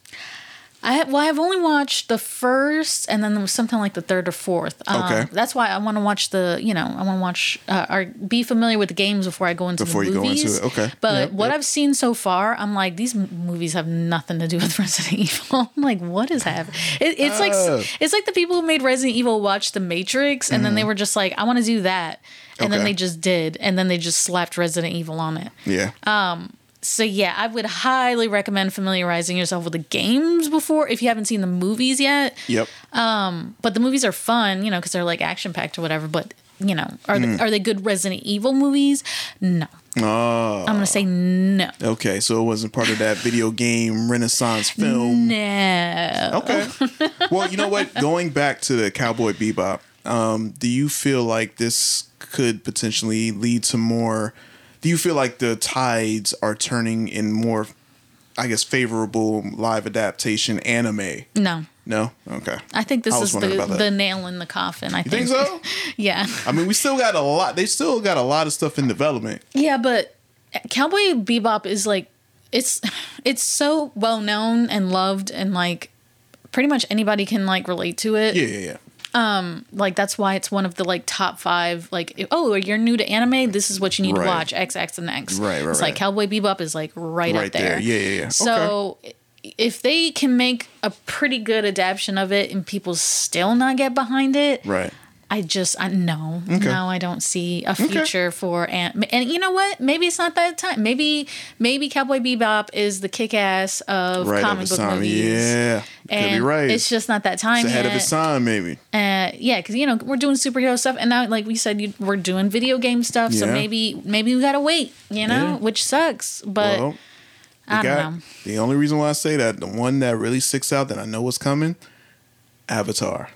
S2: I have, well, I've only watched the first, and then there was something like the third or fourth. Um,
S1: Okay.
S2: That's why I want to watch the, you know, I want to watch uh, or be familiar with the games before I go into
S1: Before
S2: the
S1: you go into it, okay.
S2: But
S1: Yep,
S2: what
S1: yep.
S2: I've seen so far, I'm like, these m- movies have nothing to do with Resident Evil. I'm like, what is happening? It, it's like
S1: Oh.
S2: it's like the people who made Resident Evil watch The Matrix, and then they were just like, I want to do that, and then
S1: Mm-hmm.
S2: They just did, and then they just slapped Resident Evil on it.
S1: Yeah.
S2: Um, so yeah, I would highly recommend familiarizing yourself with the games before if you haven't seen the movies yet.
S1: Yep.
S2: Um, but the movies are fun, you know, because they're like action packed or whatever. But you know, are
S1: Mm.
S2: they, are they good Resident Evil movies? No,
S1: Oh.
S2: I'm gonna say no.
S1: Okay, so it wasn't part of that video game Renaissance film.
S2: No.
S1: Okay. well, you know what? Going back to the Cowboy Bebop, um, do you feel like this could potentially lead to more? Do you feel like the tides are turning in more, I guess, favorable live adaptation anime?
S2: No.
S1: No. Okay.
S2: I think this
S1: I
S2: is the, the nail in the coffin. I
S1: You think
S2: think
S1: so?
S2: yeah.
S1: I mean, we still got a lot. They still got a lot of stuff in development.
S2: Yeah, but Cowboy Bebop is like it's it's so well known and loved and like pretty much anybody can like relate to it.
S1: Yeah, yeah, yeah.
S2: Um like that's why it's one of the like top 5 like oh, you're new to anime, this is what you need
S1: Right.
S2: to watch X X and X.
S1: Right, right,
S2: It's
S1: right.
S2: like Cowboy Bebop is like right,
S1: Right
S2: up there.
S1: there. Yeah, yeah, yeah.
S2: So if they can make a pretty good adaptation of it and people still not get behind it,
S1: Right.
S2: I just I no
S1: Okay.
S2: no I don't see a future for and and you know what maybe it's not that time maybe maybe Cowboy Bebop is the kick ass of
S1: Right
S2: comic
S1: of
S2: book
S1: time.
S2: movies
S1: Yeah. Could be
S2: and
S1: right.
S2: it's just not that time
S1: It's ahead
S2: yet.
S1: of its time, maybe.
S2: Uh, yeah, because you know we're doing superhero stuff, and now, like we said, you, we're doing video game stuff. So maybe maybe we gotta wait, you know,
S1: Yeah.
S2: which sucks. But
S1: well,
S2: I don't
S1: got-
S2: know.
S1: The only reason why I say that, the one that really sticks out that I know what's coming, Avatar.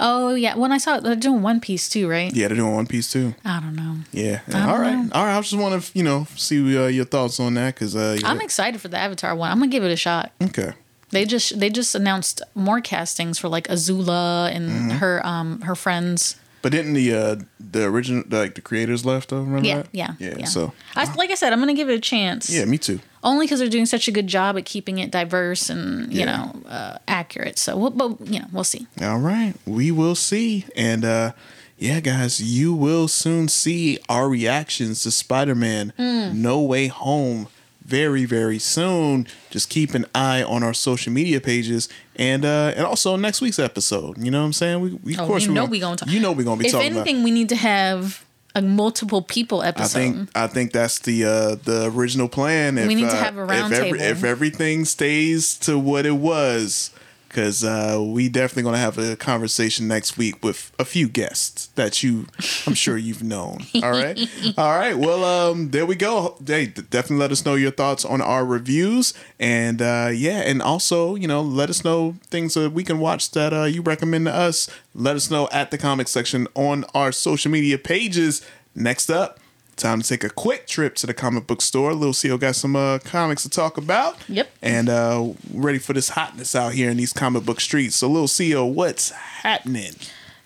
S2: Oh yeah, when I saw it, they're doing One Piece too, right?
S1: Yeah, they're doing One Piece too.
S2: I don't know.
S1: Yeah.
S2: I don't
S1: All right.
S2: know.
S1: All right. I just want to, you know, see uh, your thoughts on that because, uh, yeah.
S2: I'm excited for the Avatar one. I'm gonna give it a shot.
S1: okay.
S2: They just they just announced more castings for like Azula and
S1: Mm-hmm.
S2: her um her friends.
S1: But didn't the uh, the original like the creators left though? Remember
S2: Yeah,
S1: that?
S2: yeah,
S1: yeah.
S2: yeah.
S1: So
S2: I, like I said, I'm gonna give it a chance.
S1: yeah, me too.
S2: Only because they're doing such a good job at keeping it diverse and you
S1: Yeah.
S2: know uh, accurate. So, we'll, but you know, we'll see.
S1: All right, we will see, and uh, yeah, guys, you will soon see our reactions to Spider-Man: No Way Home very, very soon. Just keep an eye on our social media pages, and uh, and also next week's episode. You know what I'm saying? We, we of
S2: Oh,
S1: course
S2: you
S1: we
S2: know
S1: gonna,
S2: we gonna talk.
S1: You know we're gonna be
S2: if
S1: talking
S2: anything,
S1: about.
S2: we need to have a multiple people episode.
S1: I think I think that's the uh, the original plan. If,
S2: We need to
S1: uh,
S2: have a round
S1: if,
S2: table.
S1: if everything stays to what it was, because uh, we definitely gonna have a conversation next week with a few guests that you, I'm sure you've known. All right, all right. Well, um, there we go. Hey, definitely let us know your thoughts on our reviews, and uh, yeah, and also you know let us know things that we can watch that uh, you recommend to us. Let us know at the comment section on our social media pages. Next up. Time to take a quick trip to the comic book store. Lil Xio got some uh, comics to talk about.
S2: Yep.
S1: And uh, ready for this hotness out here in these comic book streets. So, Lil Xio, what's happening?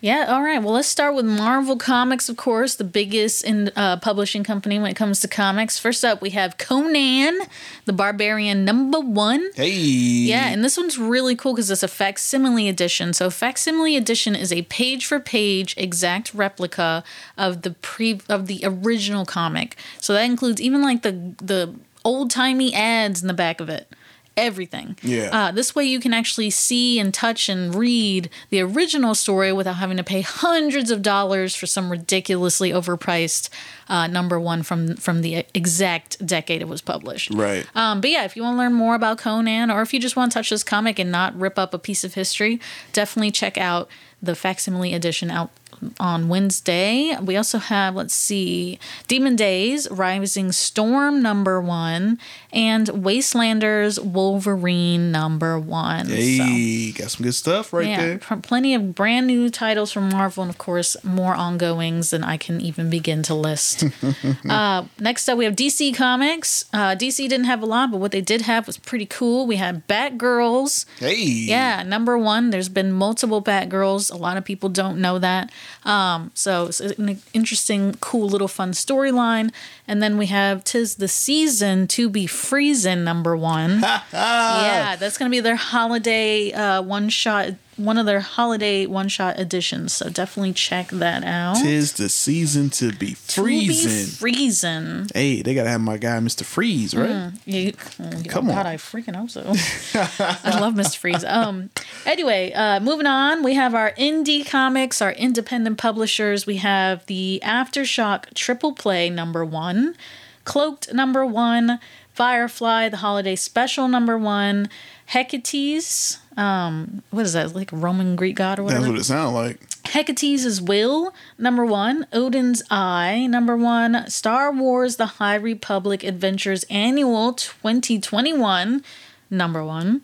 S2: Yeah, all right. Well, let's start with Marvel Comics, of course, the biggest in uh, publishing company when it comes to comics. First up, we have Conan, the Barbarian number one.
S1: Hey.
S2: Yeah, and this one's really cool because it's a facsimile edition. So facsimile edition is a page for page exact replica of the pre of the original comic. So that includes even like the the old timey ads in the back of it. Everything.
S1: Yeah.
S2: Uh, this way you can actually see and touch and read the original story without having to pay hundreds of dollars for some ridiculously overpriced uh, number one from from the exact decade it was published.
S1: Right.
S2: Um, but yeah, if you want to learn more about Conan, or if you just want to touch this comic and not rip up a piece of history, definitely check out the facsimile edition out on Wednesday. We also have, let's see, Demon Days, Rising Storm number one, and Wastelanders Wolverine number one. So,
S1: Hey, got some good stuff right
S2: yeah,
S1: there.
S2: plenty of brand new titles from Marvel, and of course, more ongoings than I can even begin to list. uh, next up, we have DC Comics. Uh, DC didn't have a lot, but what they did have was pretty cool. We had Batgirls.
S1: Hey.
S2: Yeah, number one. There's been multiple Batgirls. A lot of people don't know that. Um, so it's an interesting, cool, little fun storyline. And then we have Tis the Season to be Freezing number one. yeah, that's gonna be their holiday uh, one shot, one of their holiday one shot editions. So definitely check that out.
S1: Tis the season to be
S2: To be
S1: freezing.
S2: freezing.
S1: hey, they got to have my guy, Mr. Freeze, right?
S2: You, oh,
S1: Come
S2: God,
S1: on.
S2: I freaking hope so. I love Mr. Freeze. Um, anyway, uh, moving on, we have our indie comics, our independent publishers. We have the Aftershock Triple Play number one, Cloaked number one, Firefly the Holiday Special number one, Hecate's. Um, what is that? Like Roman Greek god or whatever?
S1: That's what it sounds like.
S2: Hecate's Will, number one. Odin's Eye, number one. Star Wars The High Republic Adventures Annual 2021, number one.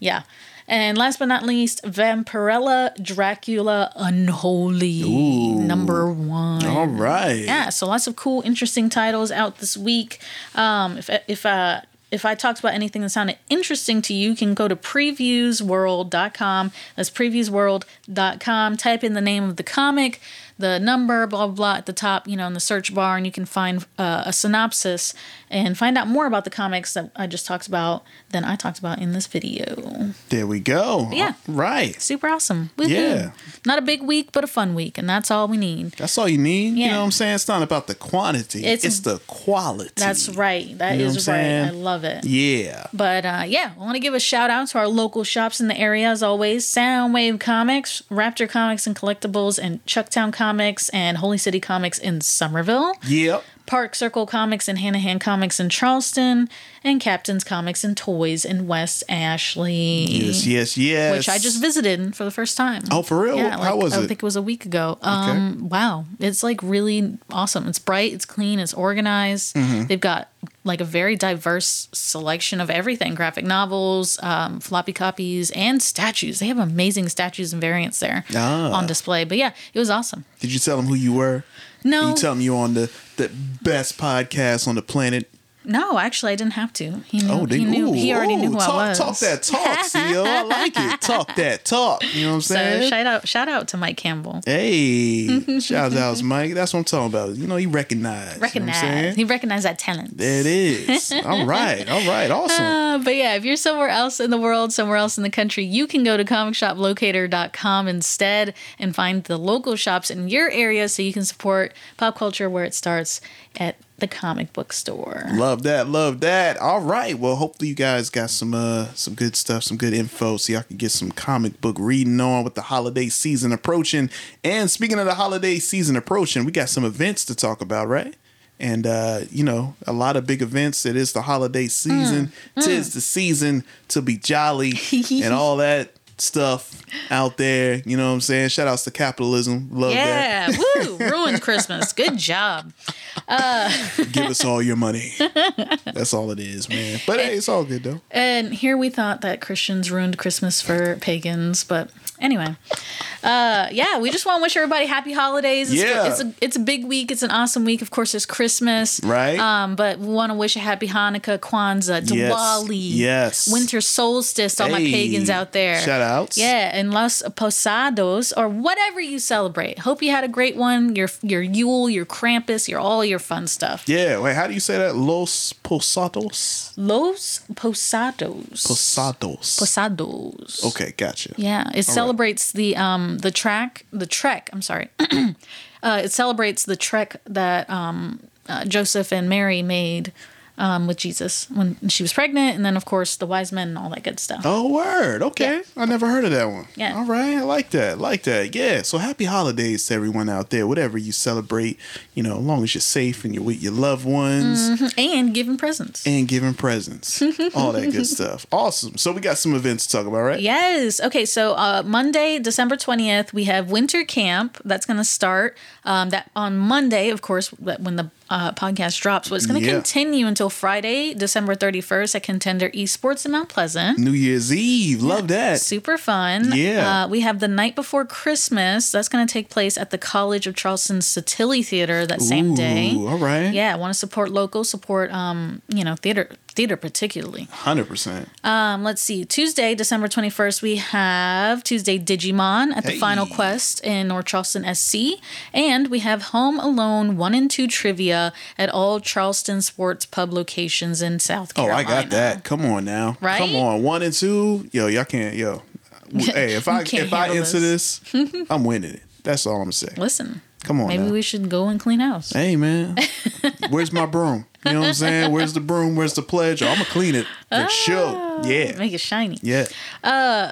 S2: Yeah. And last but not least, Vampirella Dracula Unholy, number one.
S1: All right.
S2: Yeah, so lots of cool, interesting titles out this week. Um, if if uh, if I talked about anything that sounded interesting to you, you can go to previewsworld.com. That's previewsworld.com. Type in the name of the comic, the number, blah, blah, blah, at the top, you know, in the search bar, and you can find uh, a synopsis and find out more about the comics that I just talked about than I talked about in this video.
S1: There we go.
S2: yeah.
S1: Right.
S2: Super awesome. Woohoo.
S1: Yeah.
S2: Not a big week, but a fun week, and that's all we need.
S1: That's all you need.
S2: Yeah.
S1: You know what I'm saying? It's not about the quantity.
S2: It's-
S1: It's, the quality.
S2: That's right. That
S1: You
S2: is right.
S1: saying?
S2: I love it.
S1: Yeah.
S2: But uh, yeah, I want to give a shout out to our local shops in the area as always Soundwave Comics, Raptor Comics and Collectibles, and Chucktown Comics and Holy City Comics in Summerville.
S1: Yep.
S2: Park Circle Comics and Hanahan Comics in Charleston, and Captain's Comics and Toys in West Ashley.
S1: Yes, yes, yes.
S2: Which I just visited for the first time.
S1: Oh, for real?
S2: Yeah,
S1: How was
S2: I
S1: it?
S2: I think it was a week ago. Um, Wow, it's like really awesome. It's bright, it's clean, it's organized.
S1: Mm-hmm.
S2: They've got like a very diverse selection of everything: graphic novels, um, floppy copies, and statues. They have amazing statues and variants there
S1: Ah.
S2: on display. But yeah, it was awesome.
S1: Did you tell them who you were?
S2: No.
S1: You tell them you're on the, the best podcast on the planet.
S2: No, actually, I didn't have to. He knew.
S1: Oh, they
S2: he knew.
S1: ooh,
S2: he already knew who
S1: talk,
S2: I was.
S1: Talk that talk, CEO. I like it. Talk that talk. You know what I'm
S2: So
S1: saying?
S2: shout out, shout out to Mike Campbell.
S1: hey, shout out to Mike. That's what I'm talking about. You know, he recognized.
S2: Recognized.
S1: You know what I'm saying?
S2: he recognized that talent.
S1: There it is. all right. All right. Awesome.
S2: Uh, but yeah, if you're somewhere else in the world, somewhere else in the country, you can go to comicshoplocator.com instead and find the local shops in your area so you can support pop culture where it starts at the comic book store.
S1: Love that, love that. All right. Well, hopefully you guys got some uh some good stuff, some good info, so y'all can get some comic book reading on with the holiday season approaching. And speaking of the holiday season approaching, we got some events to talk about, right? And uh, you know, a lot of big events. It is the holiday season. Tis the season to be jolly and all that stuff out there. You know what I'm saying? Shout outs to capitalism. Love that.
S2: Yeah, woo! Ruined Christmas. Good job. Uh.
S1: Give us all your money. That's all it is, man. But hey, it's all good though.
S2: And here we thought that Christians ruined Christmas for pagans, but anyway, uh, yeah, we just want to wish everybody happy holidays. It's,
S1: Yeah.
S2: it's a it's a big week. It's an awesome week. Of course, it's Christmas,
S1: Right.
S2: Um, but we want to wish a happy Hanukkah, Kwanzaa,
S1: Yes.
S2: Diwali,
S1: Yes.
S2: winter solstice. to All my pagans out there.
S1: Shout outs.
S2: Yeah, and Los Posados or whatever you celebrate. Hope you had a great one. Your your Yule, your Krampus, your all your fun stuff.
S1: Yeah, wait, how do you say that? Los Posados?
S2: Los Posados.
S1: Posados.
S2: Posados.
S1: Okay, gotcha.
S2: Yeah, it celebrates the um the track the trek. I'm sorry. uh, it celebrates the trek that um uh, Joseph and Mary made um with Jesus when she was pregnant, and then of course the wise men and all that good stuff.
S1: Oh, word. Okay.
S2: Yeah.
S1: I never heard of that one.
S2: Yeah.
S1: All right. I like that. like that. Yeah. So happy holidays to everyone out there, whatever you celebrate, you know, as long as you're safe and you're with your loved ones
S2: And giving presents.
S1: and giving presents, all that good stuff. Awesome. So we got some events to talk about, right?
S2: Yes. Okay. So uh, Monday, December twentieth, we have winter camp that's going to start. Um, that on Monday, of course, when the uh, podcast drops, but it's going to
S1: Yeah.
S2: continue until Friday, December thirty first, at Contender Esports in Mount Pleasant.
S1: New Year's Eve. Love that.
S2: Super fun.
S1: Yeah.
S2: Uh, we have the night before Christmas. That's going to take place at the College of Charleston Sottile Theater that same day.
S1: All right.
S2: Yeah, want to support local, support um, you know, theater theater particularly.
S1: 100%.
S2: Um, let's see. Tuesday, December 21st, we have Tuesday Digimon at the Final Quest in North Charleston SC. And we have Home Alone 1 and 2 trivia at all Charleston Sports Pub locations in South Carolina.
S1: Oh, I got that. Come on now.
S2: Right?
S1: Come on. One and two. Yo, y'all can't. Yo. hey, if I if I
S2: answer
S1: enter this, I'm winning it. That's all I'm saying.
S2: Listen,
S1: Come on.
S2: maybe
S1: now.
S2: we should go and clean house.
S1: Hey man, where's my broom? You know what I'm saying? Where's the broom? Where's the pledge? Oh, I'm gonna clean it for sure. Yeah,
S2: Make it shiny.
S1: yeah.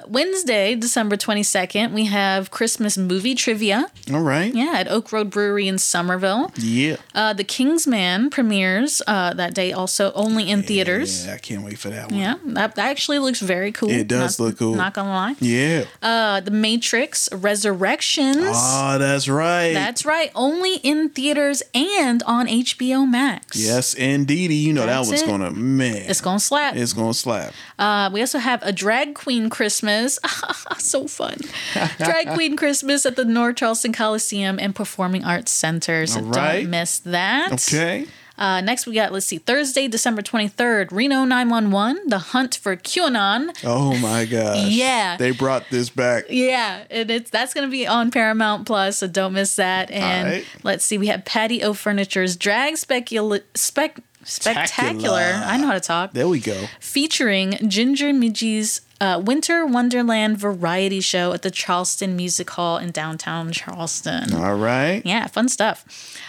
S2: Wednesday, December 22nd, we have Christmas movie trivia.
S1: All right.
S2: Yeah, at Oak Road Brewery in Summerville.
S1: Yeah.
S2: Uh, the Kingsman premieres uh, that day also only in theaters.
S1: Yeah, I can't wait for that one.
S2: Yeah, that, that actually looks very cool.
S1: It does
S2: Not-
S1: look cool.
S2: Not gonna lie.
S1: Yeah.
S2: Uh, the Matrix Resurrections.
S1: Oh, that's right.
S2: That's right. Only in theaters and on HBO Max.
S1: yes, indeedy. You know
S2: That's
S1: that one's
S2: it.
S1: gonna man.
S2: It's gonna slap.
S1: It's gonna slap.
S2: Uh, we also have a drag queen Christmas. so fun. drag queen Christmas at the North Charleston Coliseum and Performing Arts Center. So
S1: right.
S2: don't miss that.
S1: Okay.
S2: Uh, next, we got, let's see, Thursday, December 23rd, Reno 911, The Hunt for QAnon.
S1: Oh my gosh.
S2: Yeah.
S1: They brought this back.
S2: Yeah, and it's that's gonna be on Paramount Plus, so don't miss that. And let's see, we have Patty O Furniture's Drag Specula- Spec Spectacular.
S1: Spectacular.
S2: I know how to talk.
S1: There we go.
S2: Featuring Ginger Minj's uh, Winter Wonderland variety show at the Charleston Music Hall in downtown Charleston.
S1: All right.
S2: Yeah, fun stuff.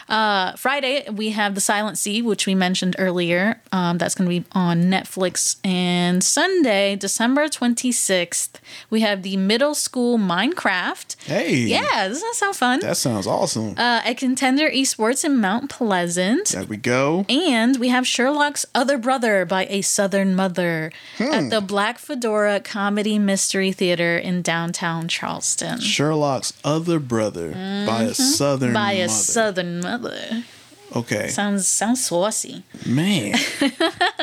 S2: Uh, Friday, we have The Silent Sea, which we mentioned earlier. Um, that's going to be on Netflix. And Sunday, December 26th, we have the Middle School Minecraft.
S1: Hey.
S2: Yeah, doesn't that sound fun?
S1: That sounds awesome.
S2: uh, at Contender Esports in Mount Pleasant.
S1: there we go.
S2: And we have Sherlock's Other Brother by a Southern Mother
S1: Hmm.
S2: at the Black Fedora Comedy Mystery Theater in downtown Charleston.
S1: Sherlock's other brother by a southern
S2: Mm-hmm. By a
S1: mother.
S2: Southern Mother.
S1: Okay.
S2: Sounds sounds saucy.
S1: Man.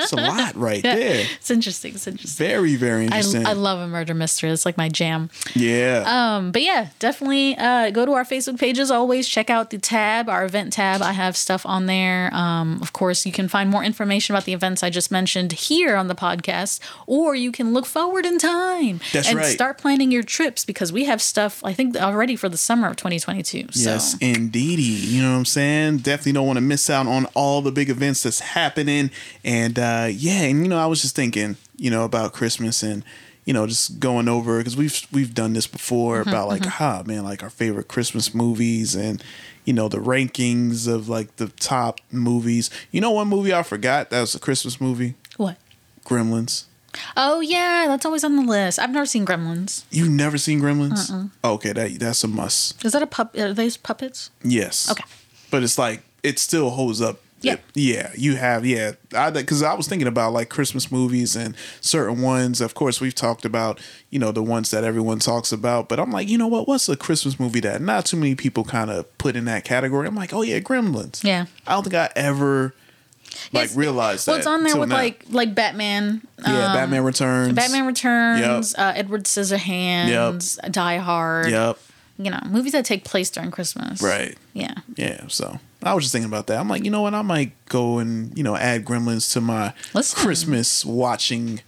S1: It's a lot right there.
S2: It's interesting. It's interesting.
S1: Very, very interesting.
S2: I love a murder mystery. It's like my jam.
S1: yeah.
S2: Um, but yeah, definitely uh, go to our Facebook page as always. Check out the tab, our event tab. I have stuff on there. Um, of course, you can find more information about the events I just mentioned here on the podcast, or you can look forward in time
S1: That's
S2: and
S1: right.
S2: start planning your trips because we have stuff I think already for the summer of 2022. So.
S1: Yes, indeedy. You know what I'm saying? Definitely don't want to miss out on all the big events that's happening. And uh, yeah, and you know, I was just thinking, you know, about Christmas and you know, just going over because we've we've done this before
S2: Mm-hmm,
S1: about like, ah, man, like our favorite Christmas movies and you know the rankings of like the top movies. You know, one movie I forgot that was a Christmas movie,
S2: What?
S1: Gremlins.
S2: Oh yeah, that's always on the list. I've never seen Gremlins.
S1: You've never seen Gremlins? Okay, that that's a must.
S2: Is that a pup? Are those puppets?
S1: Yes.
S2: Okay.
S1: But it's like it still holds up.
S2: Yeah.
S1: Yeah. You have yeah. I because I was thinking about like Christmas movies and certain ones. Of course, we've talked about you know the ones that everyone talks about. But I'm like, you know what? What's a Christmas movie that not too many people kind of put in that category? I'm like, oh yeah, Gremlins.
S2: Yeah.
S1: I don't think I ever like realized that.
S2: Well, it's on there with
S1: now.
S2: like like Batman.
S1: yeah,
S2: um,
S1: Batman Returns.
S2: Batman Returns, uh, Edward Scissorhands, Yeah. Die Hard.
S1: Yep.
S2: You know, movies that take place during Christmas.
S1: Right.
S2: Yeah.
S1: Yeah, so I was just thinking about that. I'm like, you know what? I might go and you know add Gremlins to my
S2: Listen.
S1: Christmas watching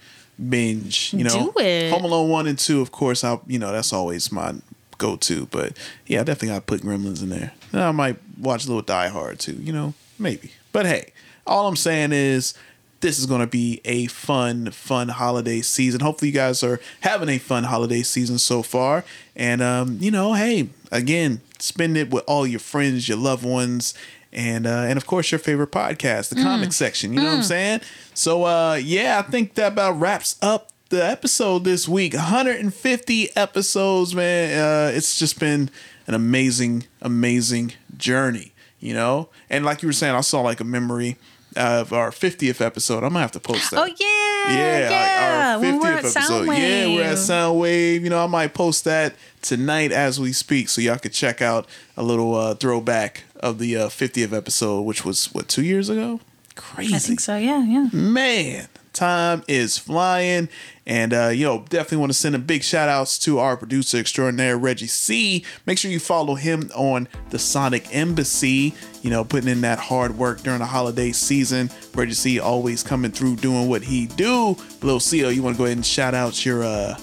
S1: binge. You know,
S2: Do it.
S1: Home Alone one and two, of course. I you know that's always my go to. But yeah, I definitely got to put Gremlins in there. Then I might watch a little Die Hard too. You know, maybe. But hey, all I'm saying is. This is going to be a fun, fun holiday season. Hopefully, you guys are having a fun holiday season so far. And, um, you know, hey, again, spend it with all your friends, your loved ones, and uh, and of course your favorite podcast, the comic section. You know what I'm saying? So uh, yeah, I think that about wraps up the episode this week. 150 episodes, man. Uh, it's just been an amazing, amazing journey. You know, and like you were saying, I saw like a memory of our 50th episode. I'm gonna have to post that.
S2: Oh yeah.
S1: Yeah,
S2: Yeah.
S1: our, our
S2: when
S1: 50th
S2: we're at
S1: episode.
S2: Soundwave.
S1: Yeah, we're at Soundwave. You know, I might post that tonight as we speak, so y'all could check out a little uh, throwback of the uh, 50th episode, which was what two years ago. Crazy,
S2: I think so. Yeah. Yeah.
S1: man. Time is flying, and uh, you know, definitely want to send a big shout outs to our producer extraordinaire Reggie C. Make sure you follow him on the Sonic Embassy. You know, putting in that hard work during the holiday season. Reggie C always coming through doing what he do. Lil Xio, you want to go ahead and shout out your uh,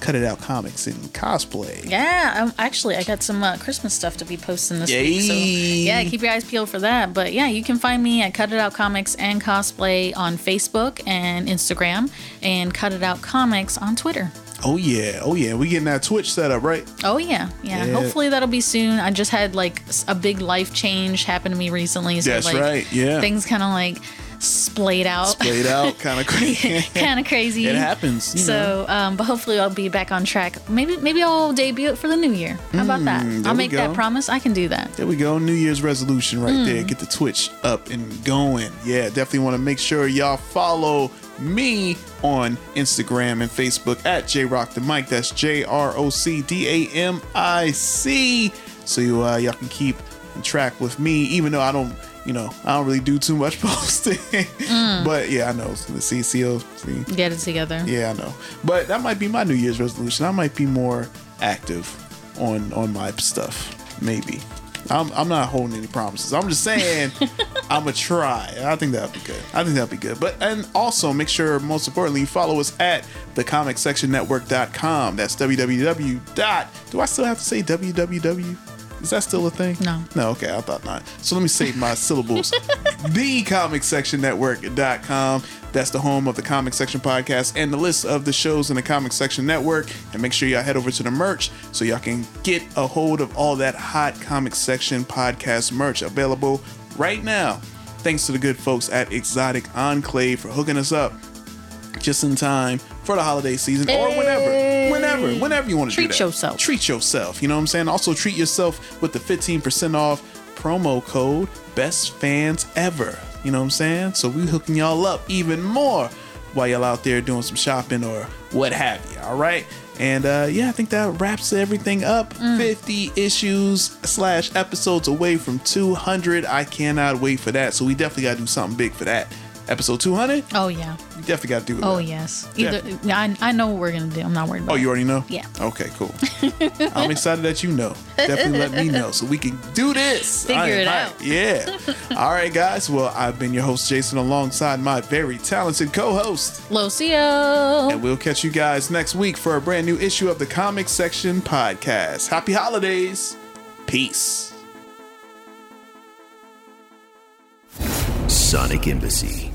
S1: Cut It Out comics and cosplay.
S2: Yeah, um, actually, I got some uh, Christmas stuff to be posting this week. So, yeah, keep your eyes peeled for that. But yeah, you can find me at Cut It Out Comics and Cosplay on Facebook and Instagram, and Cut It Out Comics on Twitter.
S1: Oh yeah, oh yeah, we getting that Twitch set up right.
S2: Oh yeah, yeah.
S1: Yeah.
S2: Hopefully that'll be soon. I just had like a big life change happen to me recently. So
S1: That's
S2: like
S1: right, yeah.
S2: things kind of like splayed out.
S1: Splayed out, kind of crazy.
S2: kind of crazy.
S1: It happens, you
S2: so, um, but hopefully I'll be back on track. Maybe, maybe I'll debut it for the new year. How about that?
S1: Mm,
S2: I'll make that promise. I can do that.
S1: There we go. New Year's resolution right
S2: Hmm.
S1: there. Get the Twitch up and going. Yeah, definitely want to make sure y'all follow me on Instagram and Facebook at JRock the Mic. That's J R O C D A M I C. So you uh, y'all can keep in track with me, even though I don't, you know, I don't really do too much posting.
S2: Hmm.
S1: but yeah, I know. The CCO.
S2: Get it together.
S1: yeah, I know. But that might be my New Year's resolution. I might be more active on on my stuff. Maybe. I'm, I'm not holding any promises. I'm just saying I'm gonna try. I think that'll be good. I think that'll be good. But and also make sure, most importantly, you follow us at thecomicsectionnetwork.com. That's www. dot. Do I still have to say www? Is that still a thing?
S2: No.
S1: No, okay, I thought not. So let me save my syllables. TheComicSectionNetwork.com. That's the home of the Comic Section Podcast and the list of the shows in the Comic Section Network. And make sure y'all head over to the merch so y'all can get a hold of all that hot Comic Section Podcast merch available right now. Thanks to the good folks at Exotic Enclave for hooking us up just in time for the holiday season or whenever, whenever, whenever you want to
S2: Treat
S1: do that.
S2: yourself.
S1: Treat yourself. You know what I'm saying? Also treat yourself with the 15% off promo code Best Fans Ever. You know what I'm saying? So we hooking y'all up even more while y'all out there doing some shopping or what have you. All right. And uh, yeah, I think that wraps everything up. 50 issues slash episodes away from 200. I cannot wait for that. So we definitely got to do something big for that. Episode 200,
S2: Oh yeah.
S1: we definitely got to do it.
S2: Oh
S1: that.
S2: yes. Either I, I know what we're gonna do. I'm not worried about.
S1: Oh, you already know?
S2: Yeah.
S1: Okay, cool. I'm excited that you know. Definitely let me know so we can do this.
S2: Figure
S1: am
S2: it
S1: hyped.
S2: out.
S1: Yeah. All right, guys. Well, I've been your host, Jason, alongside my very talented co host.
S2: Lil Xio.
S1: And we'll catch you guys next week for a brand new issue of the Comic Section Podcast. Happy holidays. Peace.
S3: Sonic Embassy.